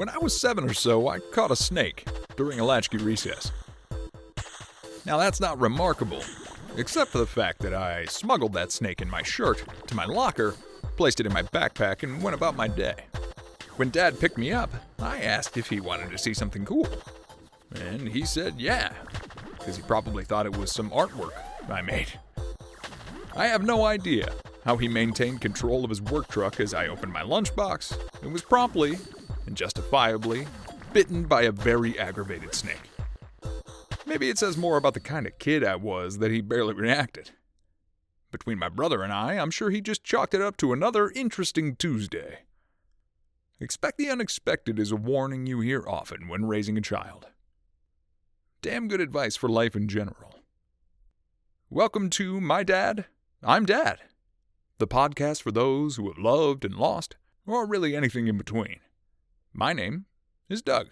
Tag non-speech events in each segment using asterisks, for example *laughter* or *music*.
When I was seven or so, I caught a snake during a latchkey recess. Now, that's not remarkable, except for the fact that I smuggled that snake in my shirt to my locker, placed it in my backpack, and went about my day. When Dad picked me up, I asked if he wanted to see something cool. And he said yeah, because he probably thought it was some artwork I made. I have no idea how he maintained control of his work truck as I opened my lunchbox and was promptly and justifiably bitten by a very aggravated snake. Maybe it says more about the kind of kid I was that he barely reacted. Between my brother and I, I'm sure he just chalked it up to another interesting Tuesday. Expect the unexpected is a warning you hear often when raising a child. Damn good advice for life in general. Welcome to My Dad, I'm Dad, the podcast for those who have loved and lost, or really anything in between. My name is Doug.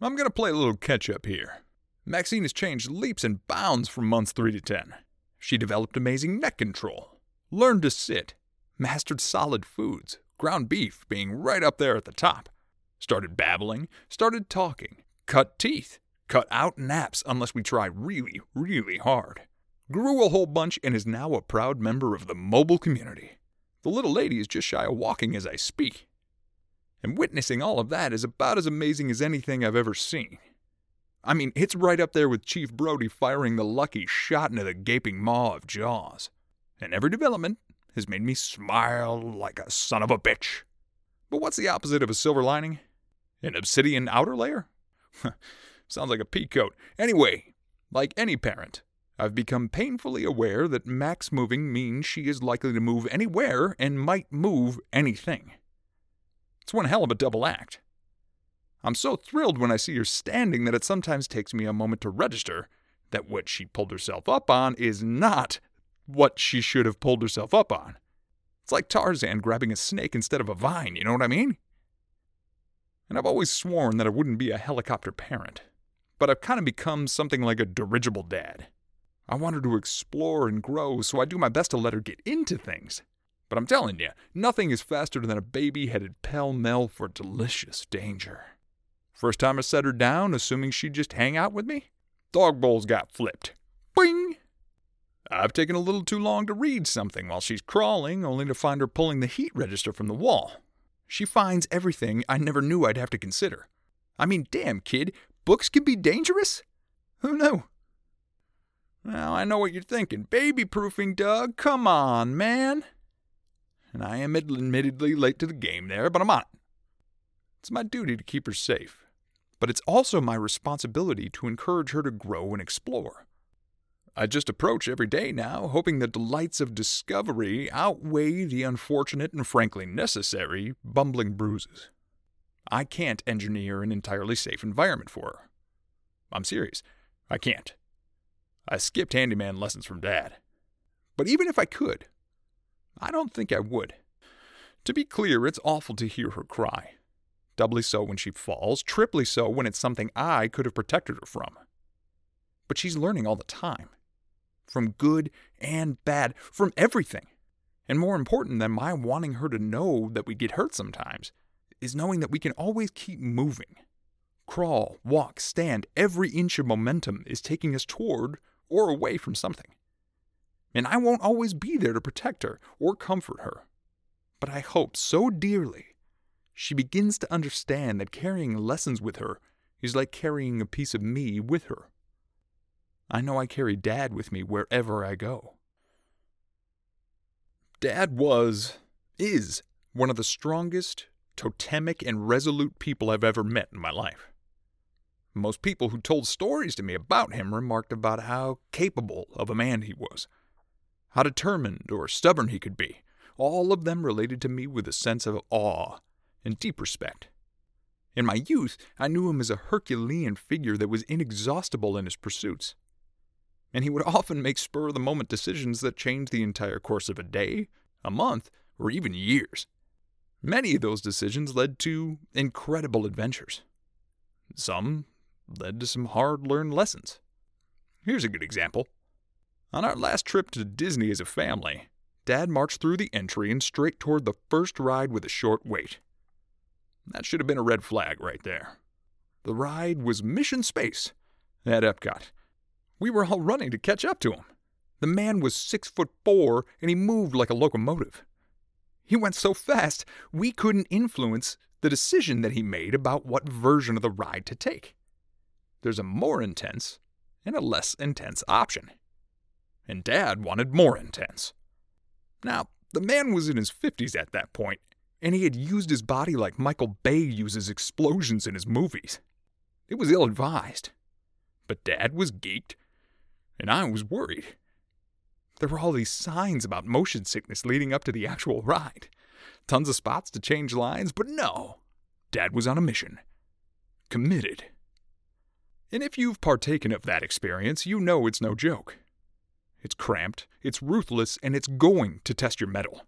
I'm going to play a little catch up here. Maxine has changed leaps and bounds from months 3 to 10. She developed amazing neck control, learned to sit, mastered solid foods, ground beef being right up there at the top, started babbling, started talking, cut teeth, cut out naps unless we try really, really hard, grew a whole bunch, and is now a proud member of the mobile community. The little lady is just shy of walking as I speak. And witnessing all of that is about as amazing as anything I've ever seen. I mean, it's right up there with Chief Brody firing the lucky shot into the gaping maw of Jaws. And every development has made me smile like a son of a bitch. But what's the opposite of a silver lining? An obsidian outer layer? *laughs* Sounds like a pea coat. Anyway, like any parent, I've become painfully aware that max moving means she is likely to move anywhere and might move anything. It's one hell of a double act. I'm so thrilled when I see her standing that it sometimes takes me a moment to register that what she pulled herself up on is not what she should have pulled herself up on. It's like Tarzan grabbing a snake instead of a vine, you know what I mean? And I've always sworn that I wouldn't be a helicopter parent, but I've kind of become something like a dirigible dad. I want her to explore and grow, so I do my best to let her get into things. But I'm telling you, nothing is faster than a baby headed pell mell for delicious danger. First time I set her down, assuming she'd just hang out with me, dog bowls got flipped. Bing! I've taken a little too long to read something while she's crawling, only to find her pulling the heat register from the wall. She finds everything I never knew I'd have to consider. I mean, damn, kid, books can be dangerous? Who knew? Now, I know what you're thinking. Baby proofing, Doug. Come on, man. And I am admittedly late to the game there, but I'm on it. It's my duty to keep her safe. But it's also my responsibility to encourage her to grow and explore. I just approach every day now, hoping the delights of discovery outweigh the unfortunate and frankly necessary bumbling bruises. I can't engineer an entirely safe environment for her. I'm serious. I can't. I skipped handyman lessons from Dad. But even if I could, I don't think I would. To be clear, it's awful to hear her cry. Doubly so when she falls, triply so when it's something I could have protected her from. But she's learning all the time from good and bad, from everything. And more important than my wanting her to know that we get hurt sometimes is knowing that we can always keep moving. Crawl, walk, stand, every inch of momentum is taking us toward or away from something. And I won't always be there to protect her or comfort her. But I hope so dearly she begins to understand that carrying lessons with her is like carrying a piece of me with her. I know I carry Dad with me wherever I go. Dad was, is, one of the strongest, totemic, and resolute people I've ever met in my life. Most people who told stories to me about him remarked about how capable of a man he was, how determined or stubborn he could be. All of them related to me with a sense of awe and deep respect. In my youth, I knew him as a Herculean figure that was inexhaustible in his pursuits and he would often make spur of the moment decisions that changed the entire course of a day, a month, or even years. Many of those decisions led to incredible adventures. Some led to some hard learned lessons. Here's a good example. On our last trip to Disney as a family, Dad marched through the entry and straight toward the first ride with a short wait. That should have been a red flag right there. The ride was Mission Space at Epcot. We were all running to catch up to him. The man was six foot four and he moved like a locomotive. He went so fast, we couldn't influence the decision that he made about what version of the ride to take. There's a more intense and a less intense option. And Dad wanted more intense. Now, the man was in his 50s at that point, and he had used his body like Michael Bay uses explosions in his movies. It was ill advised. But Dad was geeked, and I was worried. There were all these signs about motion sickness leading up to the actual ride. Tons of spots to change lines, but no. Dad was on a mission. Committed. And if you've partaken of that experience, you know it's no joke. It's cramped, it's ruthless, and it's going to test your mettle.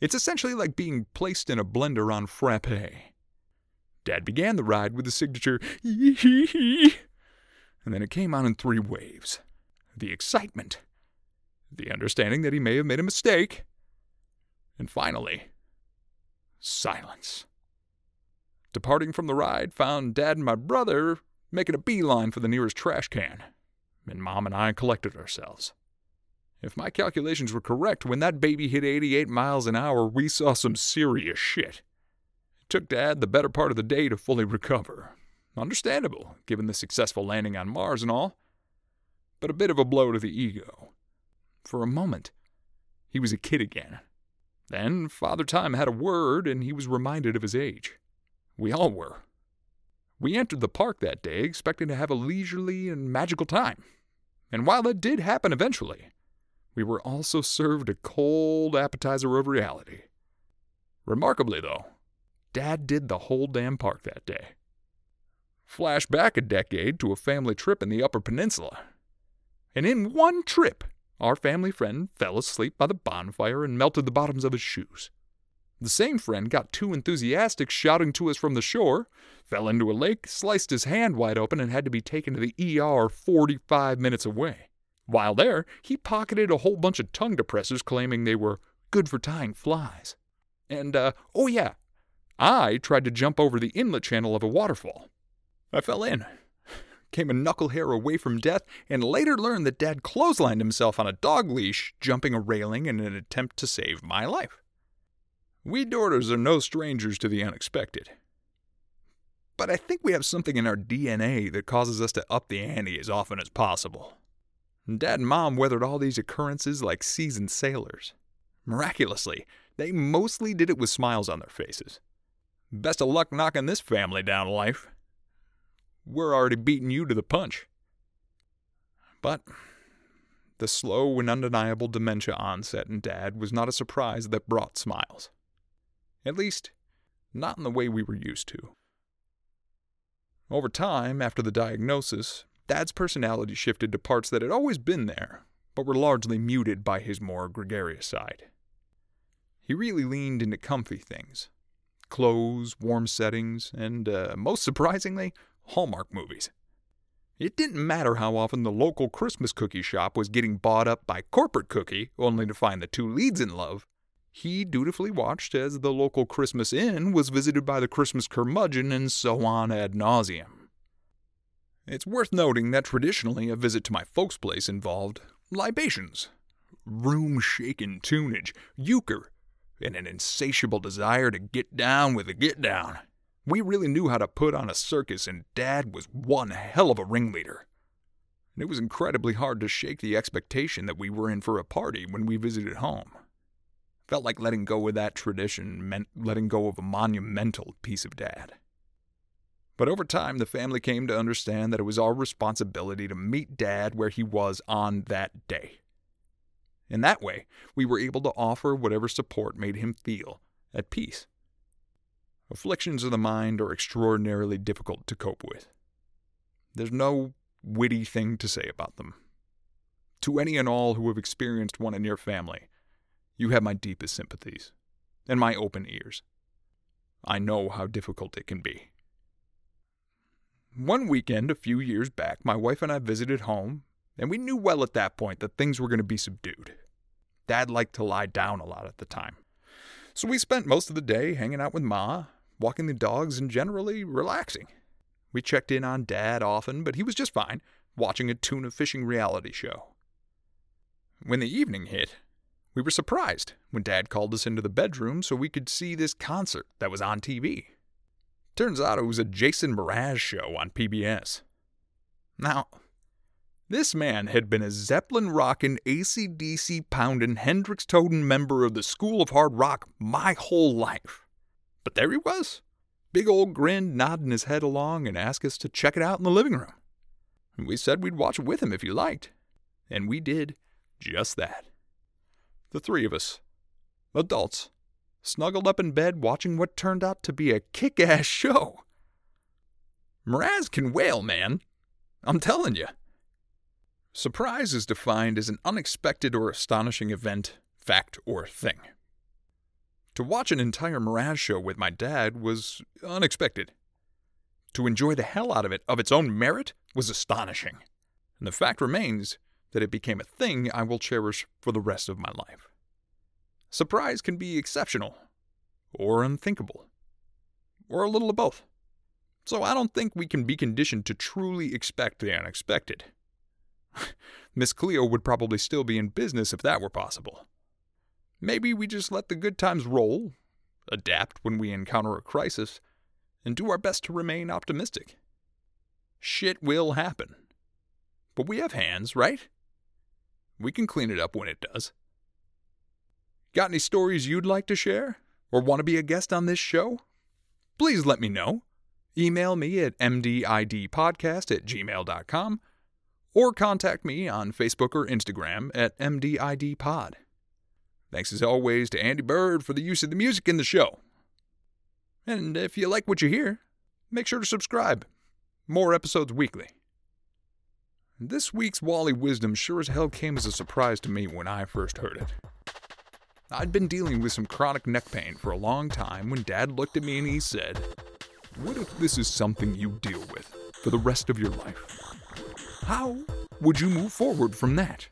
It's essentially like being placed in a blender on frappe. Dad began the ride with the signature yee hee hee, and then it came on in three waves. The excitement, the understanding that he may have made a mistake, and finally, silence. Departing from the ride, found Dad and my brother making a beeline for the nearest trash can, and Mom and I collected ourselves. If my calculations were correct, when that baby hit 88 miles an hour, we saw some serious shit. It took Dad the better part of the day to fully recover. Understandable, given the successful landing on Mars and all, but a bit of a blow to the ego. For a moment, he was a kid again. Then Father Time had a word, and he was reminded of his age. We all were. We entered the park that day expecting to have a leisurely and magical time. And while that did happen eventually, we were also served a cold appetizer of reality. Remarkably, though, Dad did the whole damn park that day. Flash back a decade to a family trip in the Upper Peninsula. And in one trip, our family friend fell asleep by the bonfire and melted the bottoms of his shoes. The same friend got too enthusiastic shouting to us from the shore, fell into a lake, sliced his hand wide open, and had to be taken to the ER 45 minutes away. While there, he pocketed a whole bunch of tongue depressors claiming they were good for tying flies. And, uh, oh yeah, I tried to jump over the inlet channel of a waterfall. I fell in, came a knuckle hair away from death, and later learned that Dad clotheslined himself on a dog leash, jumping a railing in an attempt to save my life. We daughters are no strangers to the unexpected. But I think we have something in our DNA that causes us to up the ante as often as possible. Dad and Mom weathered all these occurrences like seasoned sailors. Miraculously, they mostly did it with smiles on their faces. Best of luck knocking this family down life. We're already beating you to the punch. But the slow and undeniable dementia onset in Dad was not a surprise that brought smiles. At least, not in the way we were used to. Over time, after the diagnosis, Dad's personality shifted to parts that had always been there, but were largely muted by his more gregarious side. He really leaned into comfy things clothes, warm settings, and, uh, most surprisingly, Hallmark movies. It didn't matter how often the local Christmas cookie shop was getting bought up by Corporate Cookie, only to find the two leads in love. He dutifully watched as the local Christmas inn was visited by the Christmas curmudgeon and so on ad nauseum. It's worth noting that traditionally a visit to my folks' place involved libations, room shaking tunage, euchre, and an insatiable desire to get down with the get down. We really knew how to put on a circus, and Dad was one hell of a ringleader. And it was incredibly hard to shake the expectation that we were in for a party when we visited home. Felt like letting go of that tradition meant letting go of a monumental piece of Dad. But over time, the family came to understand that it was our responsibility to meet Dad where he was on that day. In that way, we were able to offer whatever support made him feel at peace. Afflictions of the mind are extraordinarily difficult to cope with. There's no witty thing to say about them. To any and all who have experienced one in your family, you have my deepest sympathies and my open ears. I know how difficult it can be. One weekend a few years back, my wife and I visited home, and we knew well at that point that things were going to be subdued. Dad liked to lie down a lot at the time. So we spent most of the day hanging out with Ma, walking the dogs and generally relaxing. We checked in on Dad often, but he was just fine, watching a tuna fishing reality show. When the evening hit, we were surprised when Dad called us into the bedroom so we could see this concert that was on TV. Turns out it was a Jason Mraz show on PBS. Now, this man had been a Zeppelin rockin', ACDC poundin', Hendrix totin' member of the School of Hard Rock my whole life. But there he was, big old grin, nodding his head along and asked us to check it out in the living room. We said we'd watch it with him if you liked. And we did just that. The three of us, adults, snuggled up in bed watching what turned out to be a kick ass *laughs* show. Mraz can wail, man. I'm telling you. Surprise is defined as an unexpected or astonishing event, fact, or thing. To watch an entire Mraz show with my dad was unexpected. To enjoy the hell out of it of its own merit was astonishing. And the fact remains that it became a thing I will cherish for the rest of my life. Surprise can be exceptional, or unthinkable, or a little of both. So I don't think we can be conditioned to truly expect the unexpected. *laughs* Miss Cleo would probably still be in business if that were possible. Maybe we just let the good times roll, adapt when we encounter a crisis, and do our best to remain optimistic. Shit will happen. But we have hands, right? We can clean it up when it does. Got any stories you'd like to share? Or want to be a guest on this show? Please let me know. Email me at mdidpodcast at gmail.com or contact me on Facebook or Instagram at mdidpod. Thanks as always to Andy Bird for the use of the music in the show. And if you like what you hear, make sure to subscribe. More episodes weekly. This week's Wally Wisdom sure as hell came as a surprise to me when I first heard it. I'd been dealing with some chronic neck pain for a long time when Dad looked at me and he said, What if this is something you deal with for the rest of your life? How would you move forward from that?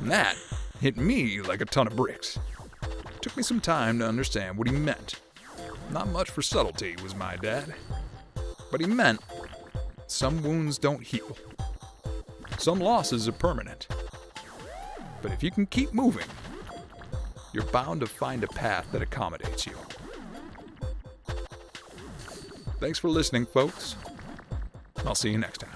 And that hit me like a ton of bricks. It took me some time to understand what he meant. Not much for subtlety was my dad. But he meant some wounds don't heal. Some losses are permanent. But if you can keep moving, you're bound to find a path that accommodates you. Thanks for listening, folks. I'll see you next time.